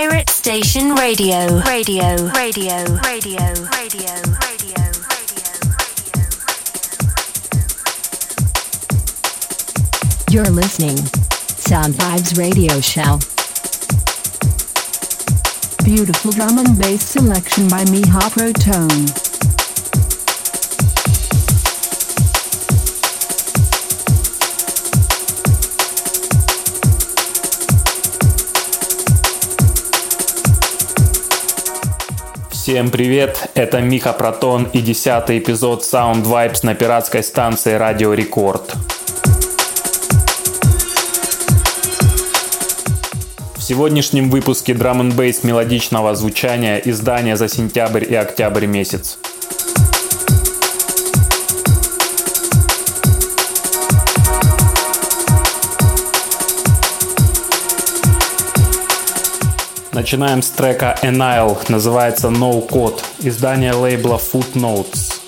Pirate Station Radio. Radio. Radio. Radio. Radio. Radio. Radio You're listening. Sound Vibes Radio Show. Beautiful drum and bass selection by Miha Protone. Всем привет, это Миха Протон и десятый эпизод Sound Vibes на пиратской станции Радио Рекорд. В сегодняшнем выпуске драм н бейс мелодичного звучания издания за сентябрь и октябрь месяц. Начинаем с трека Enile, называется No Code, издание лейбла Footnotes.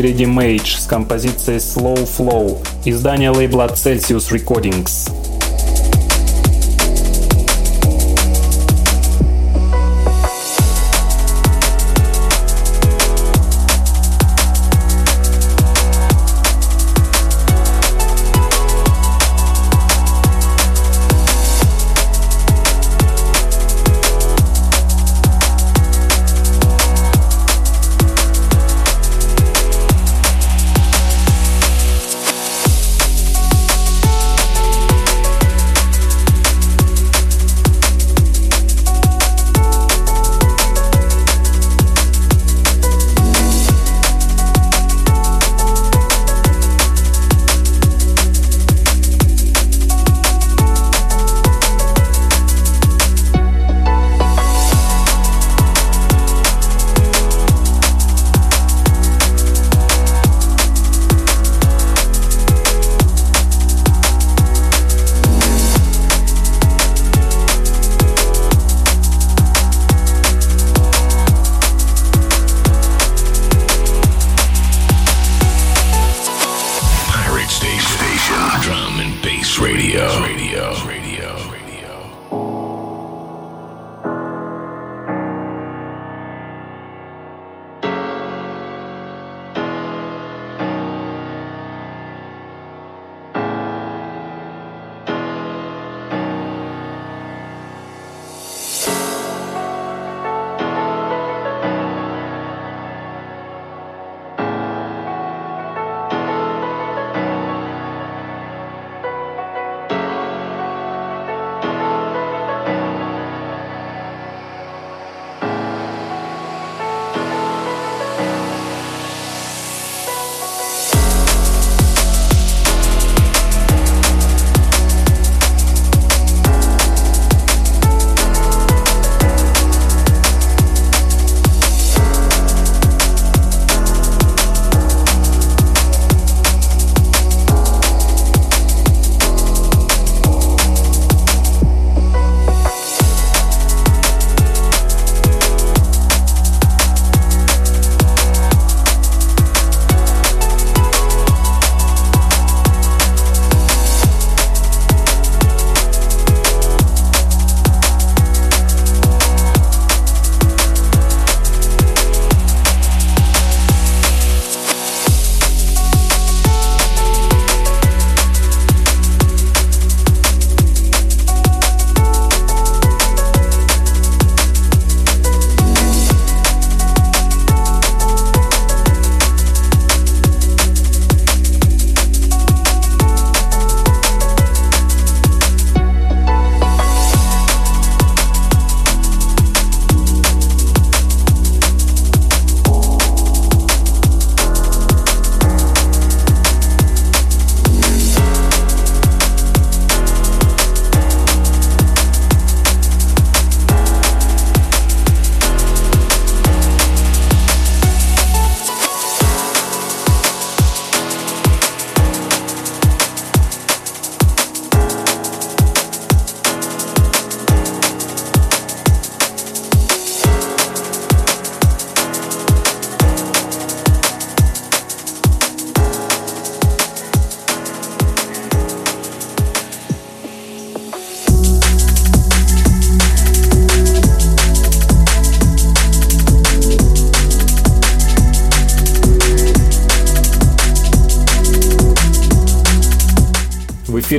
Очереди Mage с композицией Slow Flow, издание лейбла Celsius Recordings.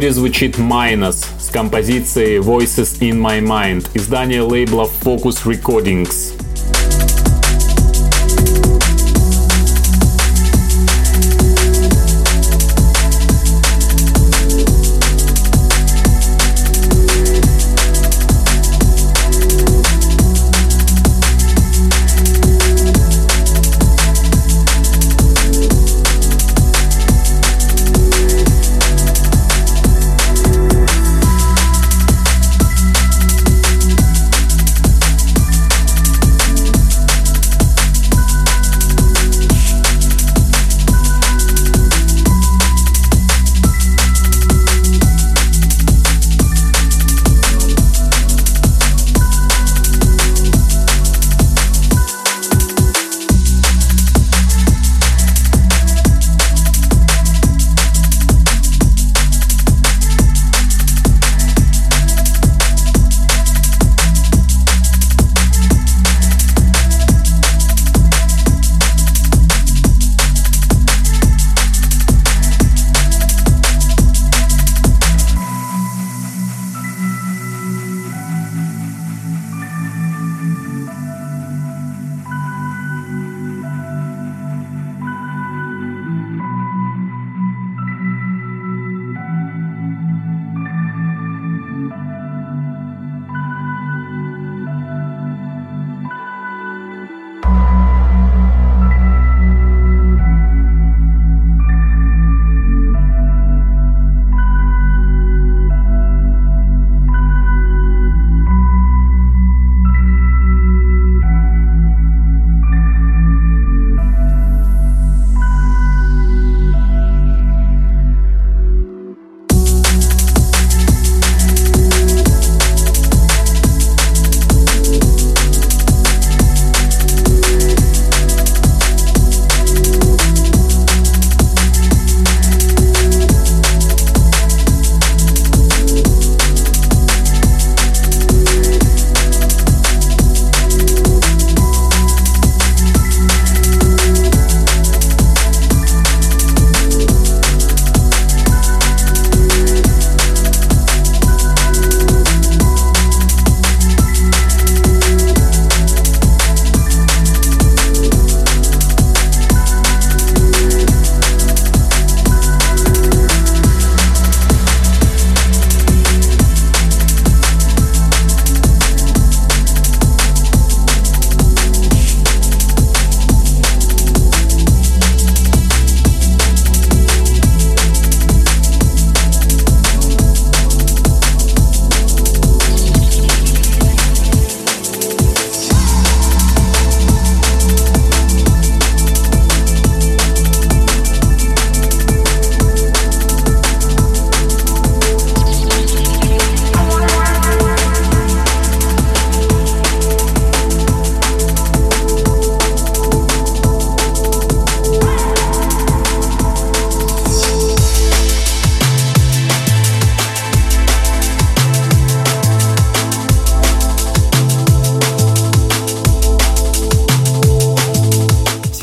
Эфире звучит Minus с композицией Voices in My Mind, издание лейбла Focus Recordings.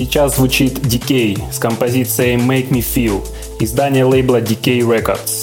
Сейчас звучит Decay с композицией Make Me Feel, издание лейбла Decay Records.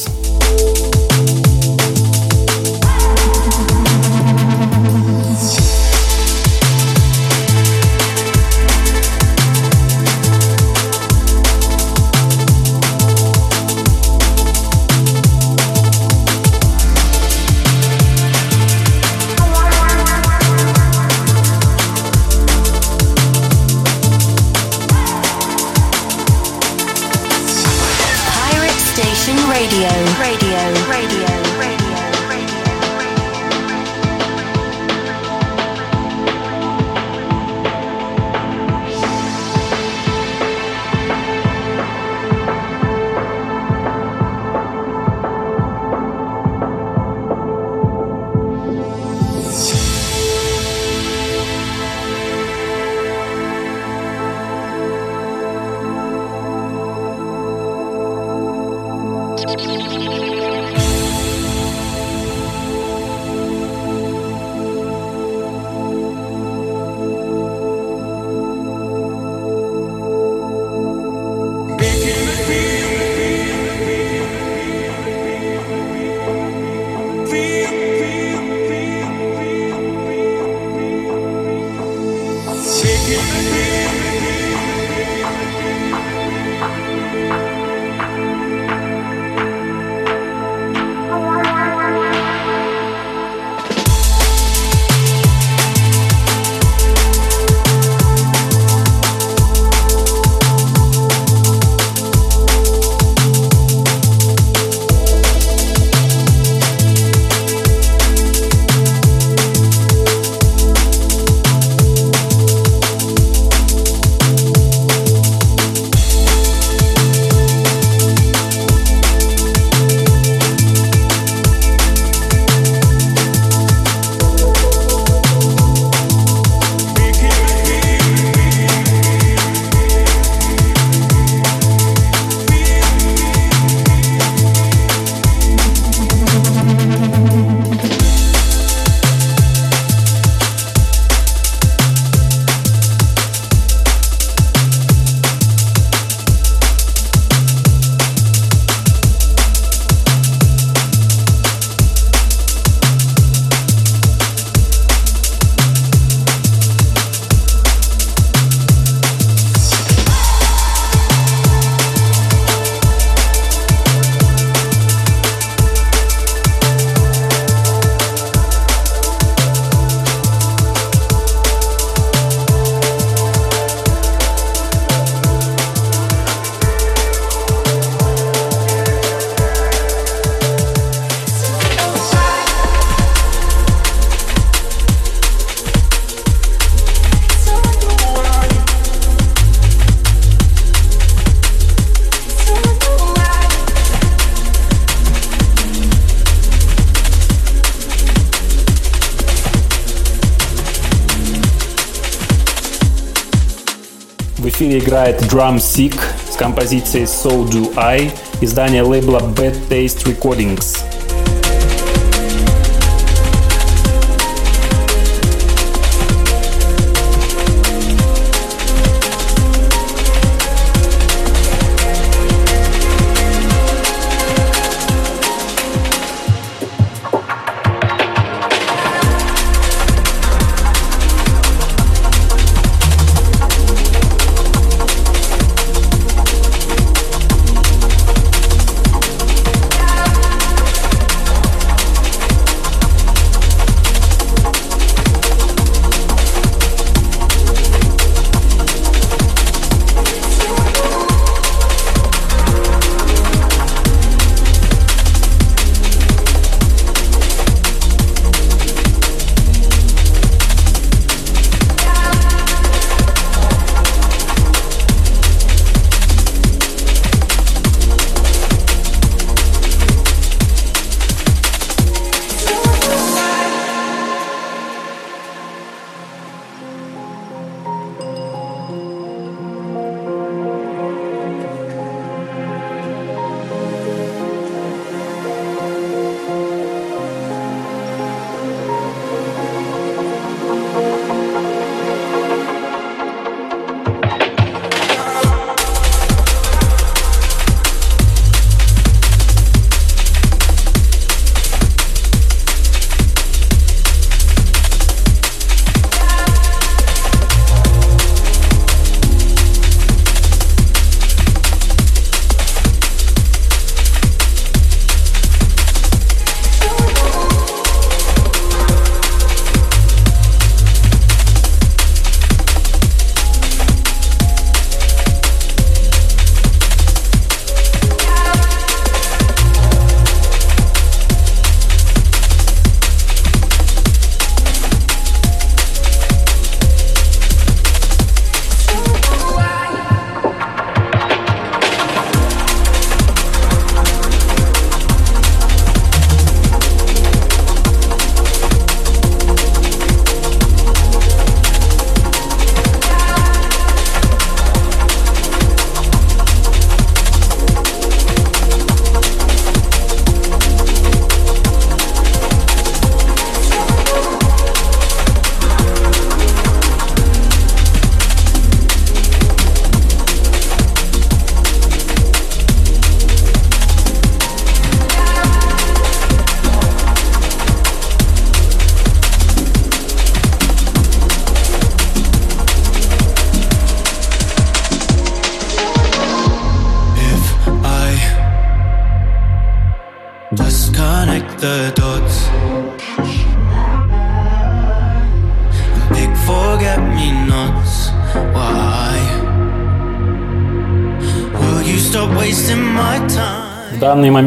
Эфире играет Drum Sick с композицией So Do I, издание лейбла Bad Taste Recordings.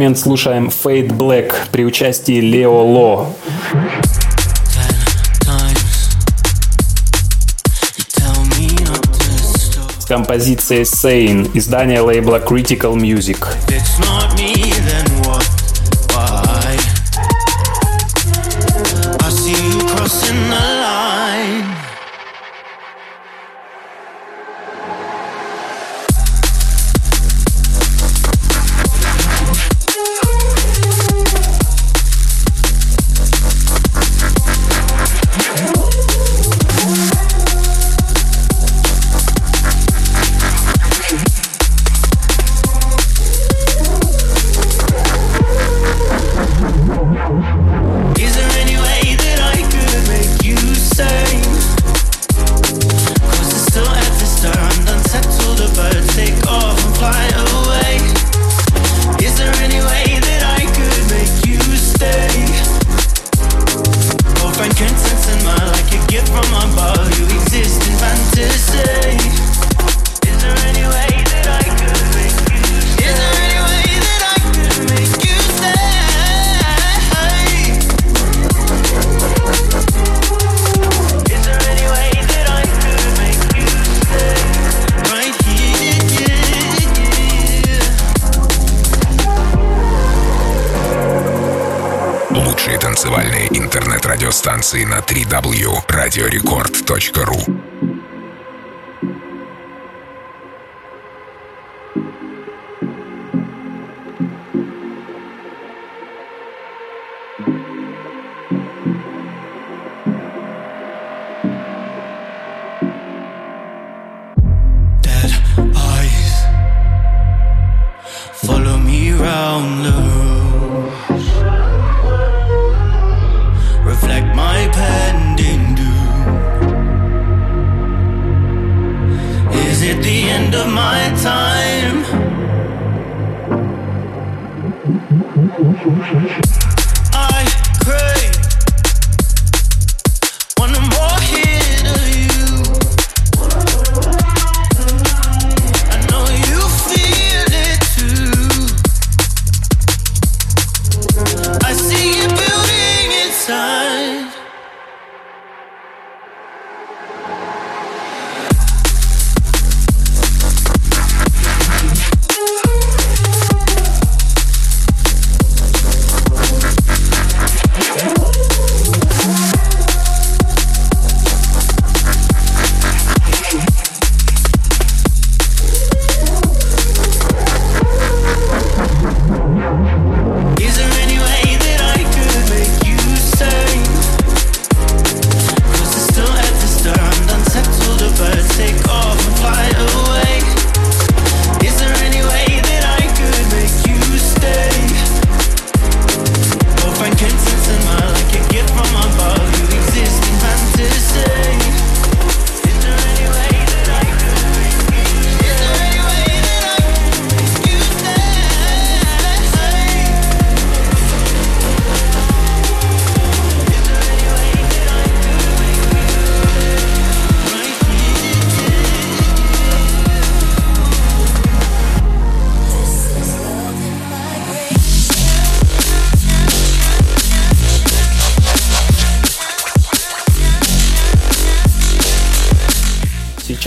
момент слушаем Fade Black при участии Лео Ло. С Sane, издание лейбла Critical Music. It's not me, then what?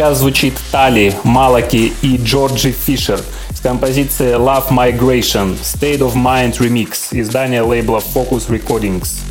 сейчас звучит Тали, Малаки и Джорджи Фишер с композицией Love Migration State of Mind Remix издания лейбла Focus Recordings.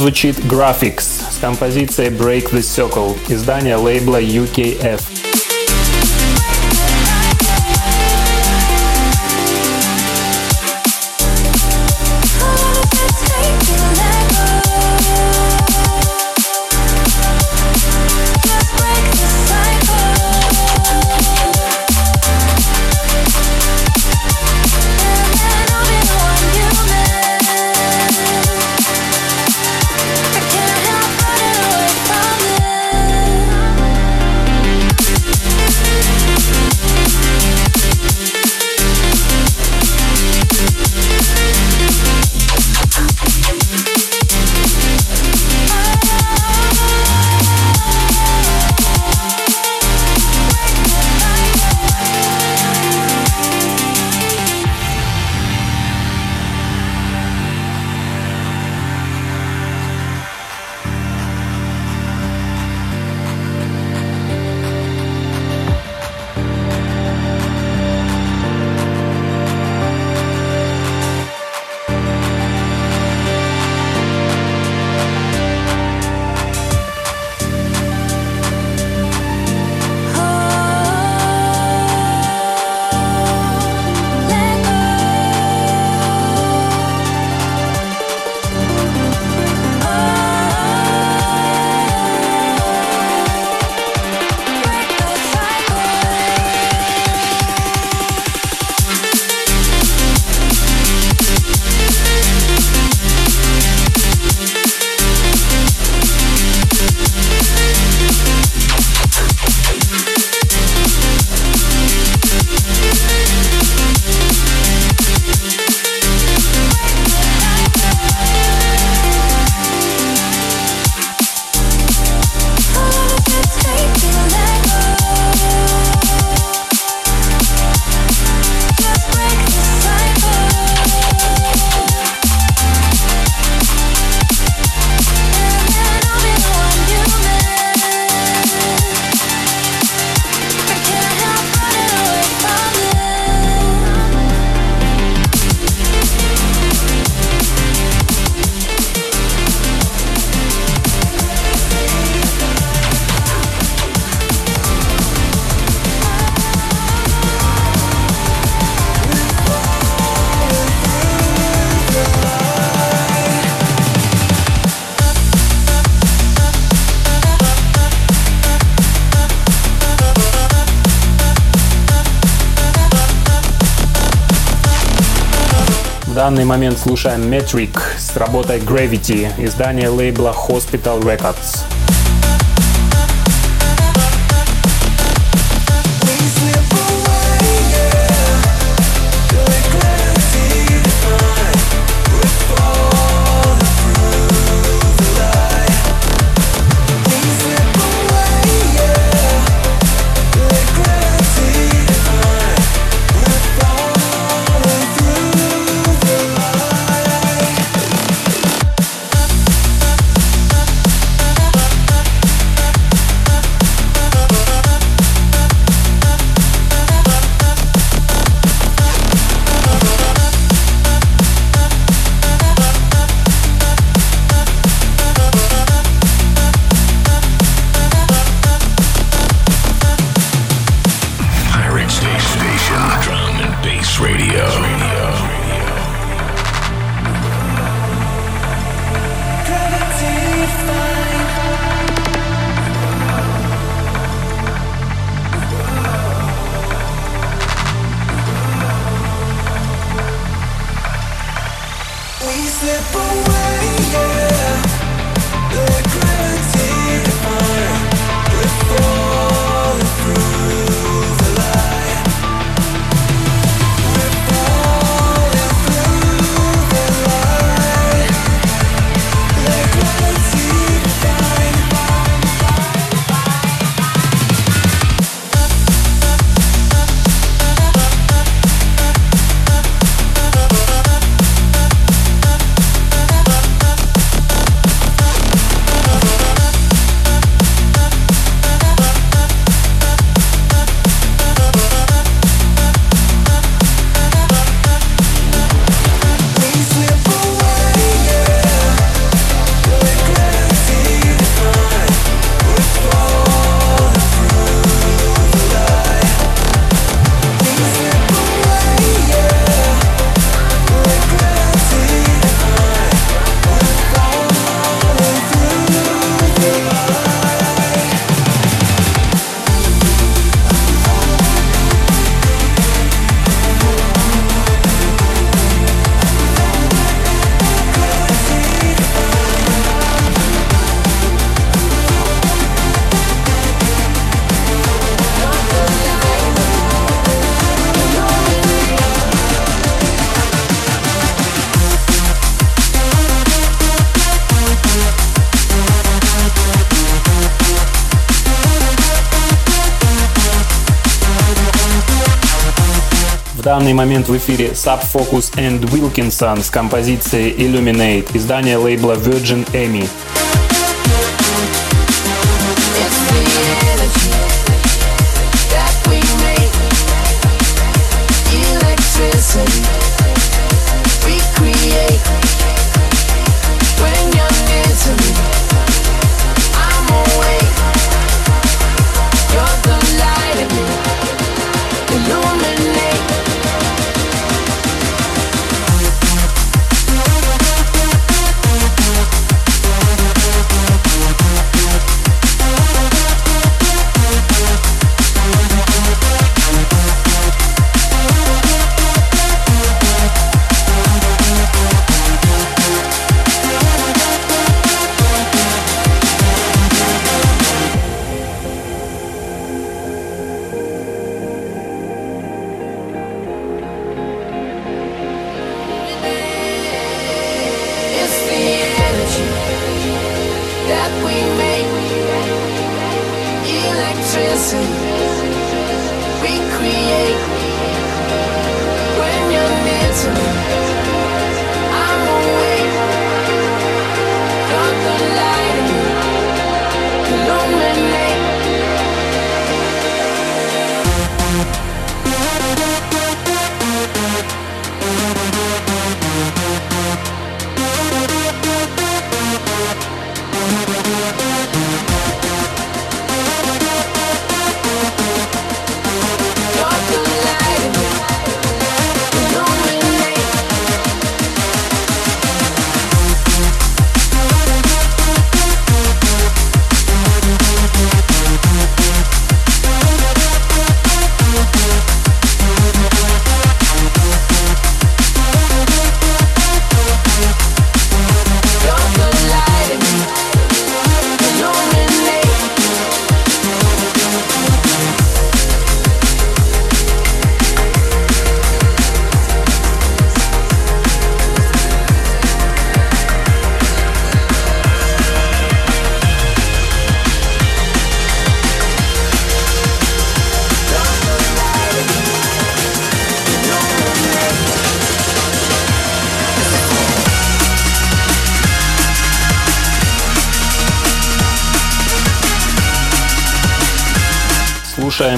звучит Graphics с композицией Break the Circle издания лейбла UKF. данный момент слушаем Metric с работой Gravity, издание лейбла Hospital Records. данный момент в эфире Sub Focus and Wilkinson с композицией Illuminate, издание лейбла Virgin Emmy.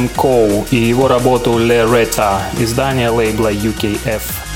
Коу и его работу «Le Reta» издание лейбла UKF.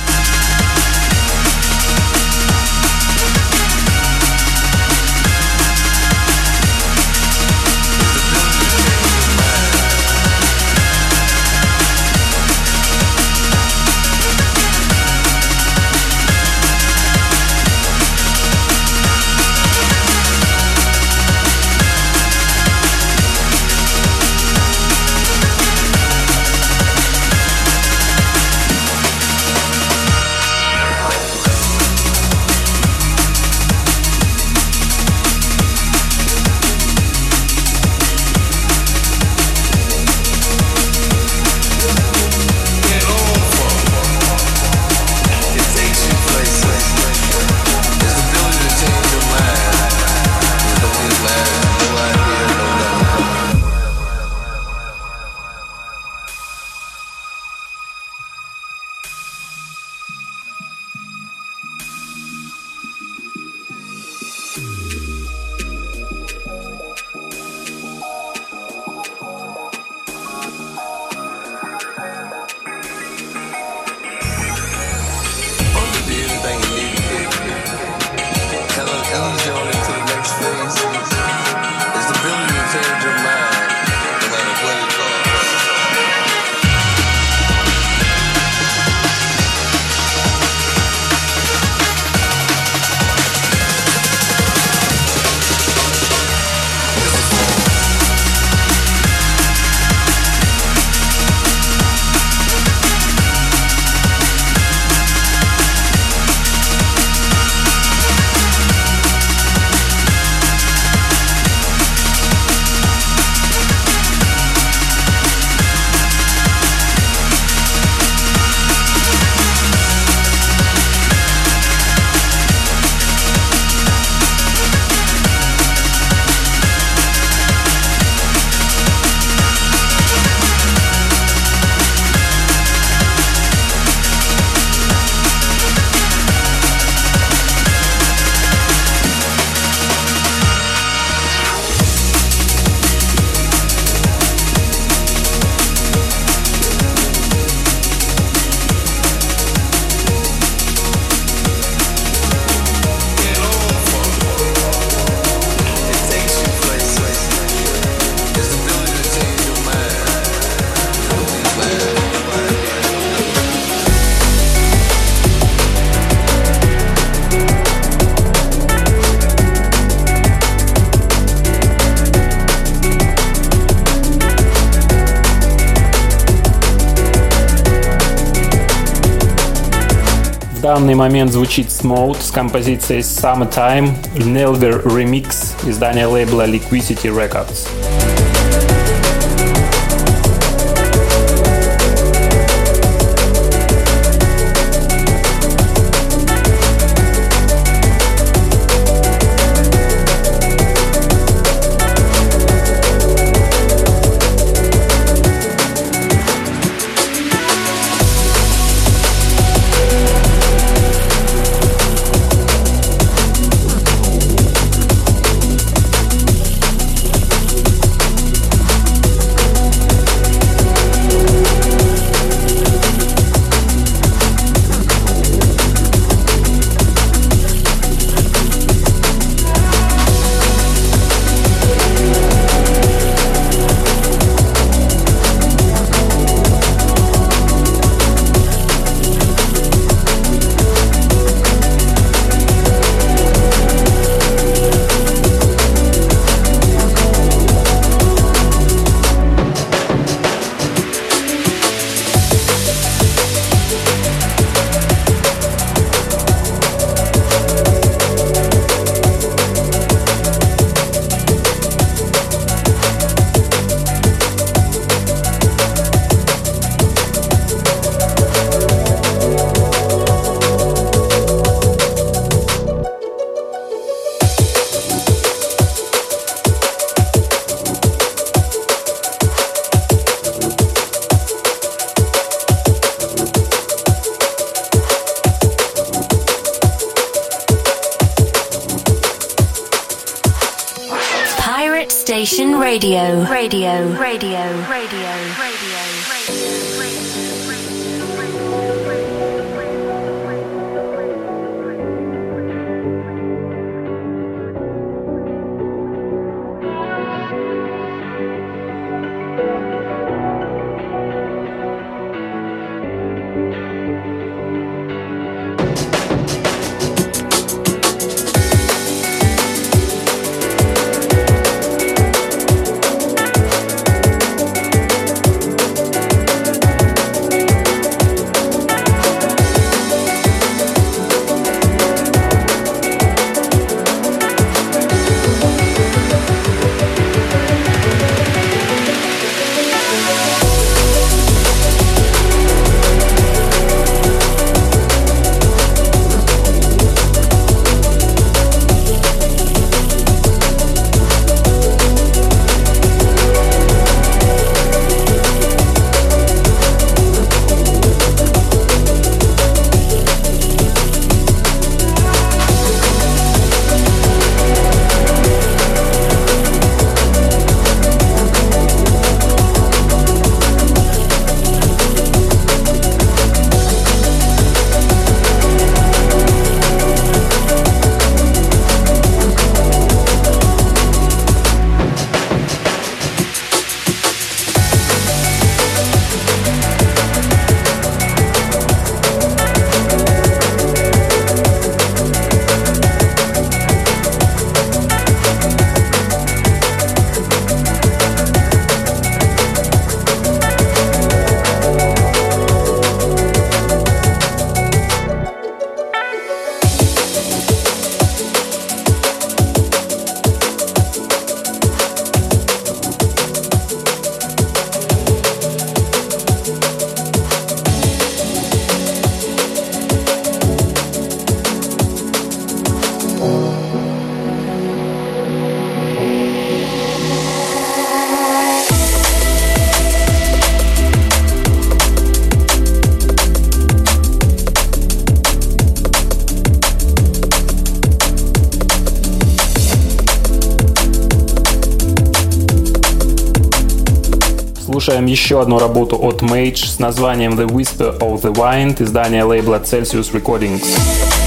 Момент звучит Smooth с композицией Summertime, Nelver Remix, издание лейбла Liquidity Records. Слушаем еще одну работу от Mage с названием The Whisper of the Wind, издание лейбла Celsius Recordings.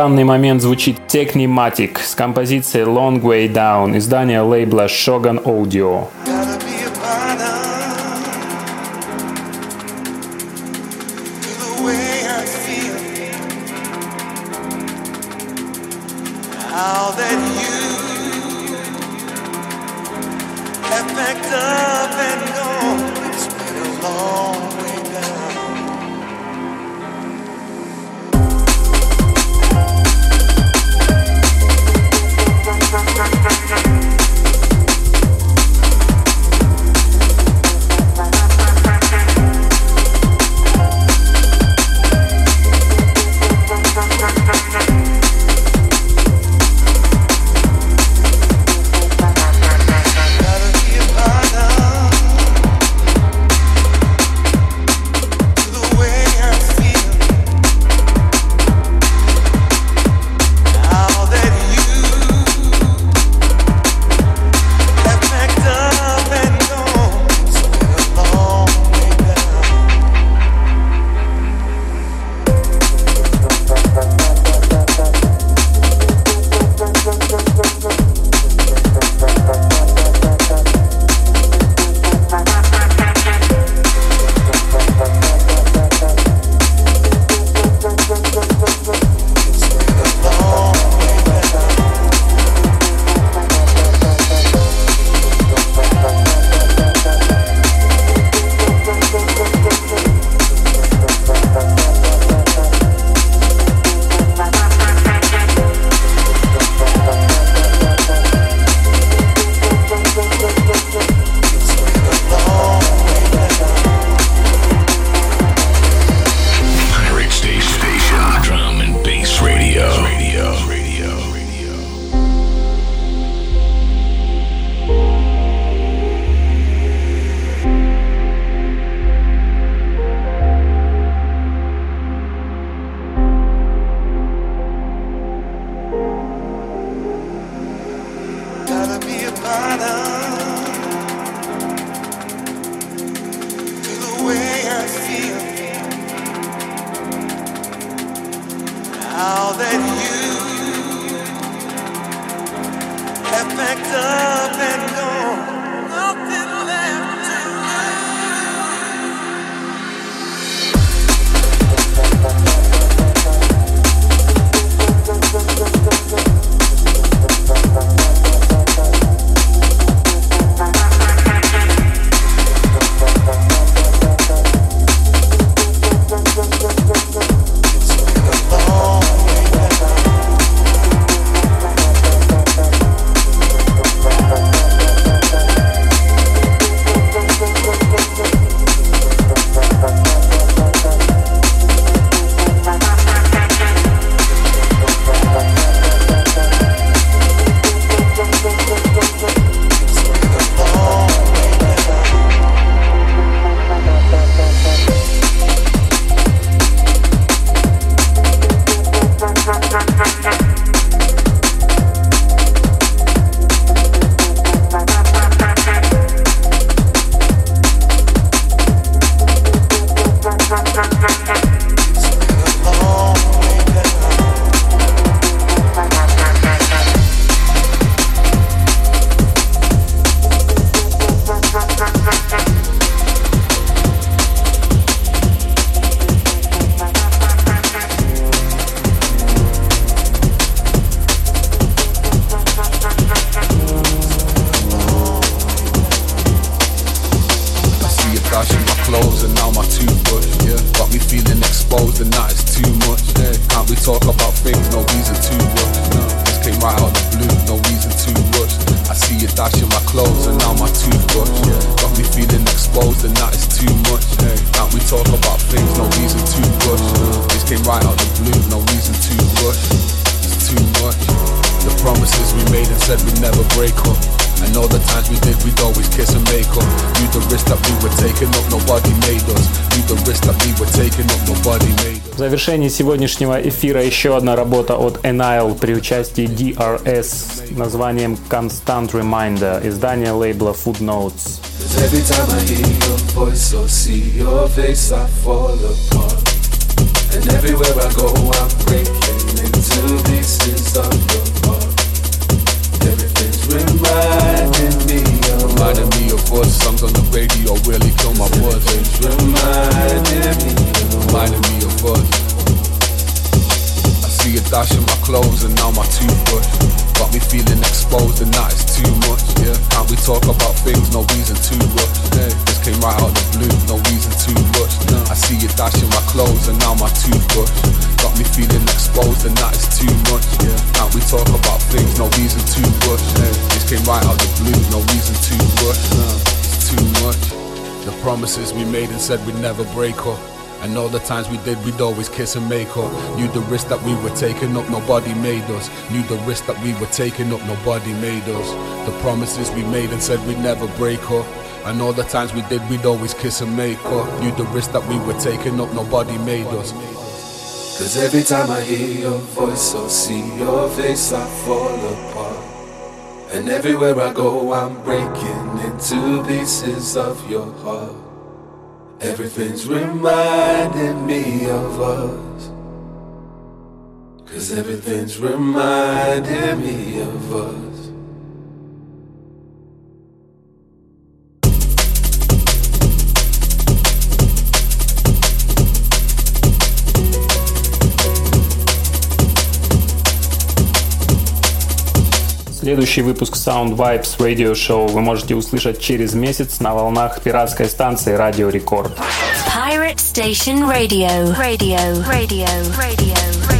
данный момент звучит Technimatic с композицией Long Way Down, издания лейбла Shogun Audio. завершении сегодняшнего эфира еще одна работа от Enile при участии DRS с названием Constant Reminder, издание лейбла Footnotes. Reminding me of, reminding me of what songs on the radio really kill my buzz. Reminding me, reminding me of what. See a dash in my clothes and now my toothbrush. Got me feeling exposed and that is too much. Yeah, can't we talk about things? No reason to rush. Yeah, this came right out the blue, no reason to rush. I see a dash in my clothes and now my toothbrush. Got me feeling exposed and that is too much. Yeah, can't we talk about things? No reason to rush. Yeah, this came right out the blue, no reason to rush. Nah, it's too much. The promises we made and said we'd never break up. And all the times we did, we'd always kiss and make up. Knew the risk that we were taking up, nobody made us. Knew the risk that we were taking up, nobody made us. The promises we made and said we'd never break up. And all the times we did, we'd always kiss and make up. Knew the risk that we were taking up, nobody made us. Cause every time I hear your voice or see your face, I fall apart. And everywhere I go, I'm breaking into pieces of your heart. Everything's reminding me of us. Cause everything's reminding me of us. Следующий выпуск Sound Vibes Radio Show вы можете услышать через месяц на волнах пиратской станции Радио Рекорд. Pirate Station Radio. Radio. Radio. Radio. Radio.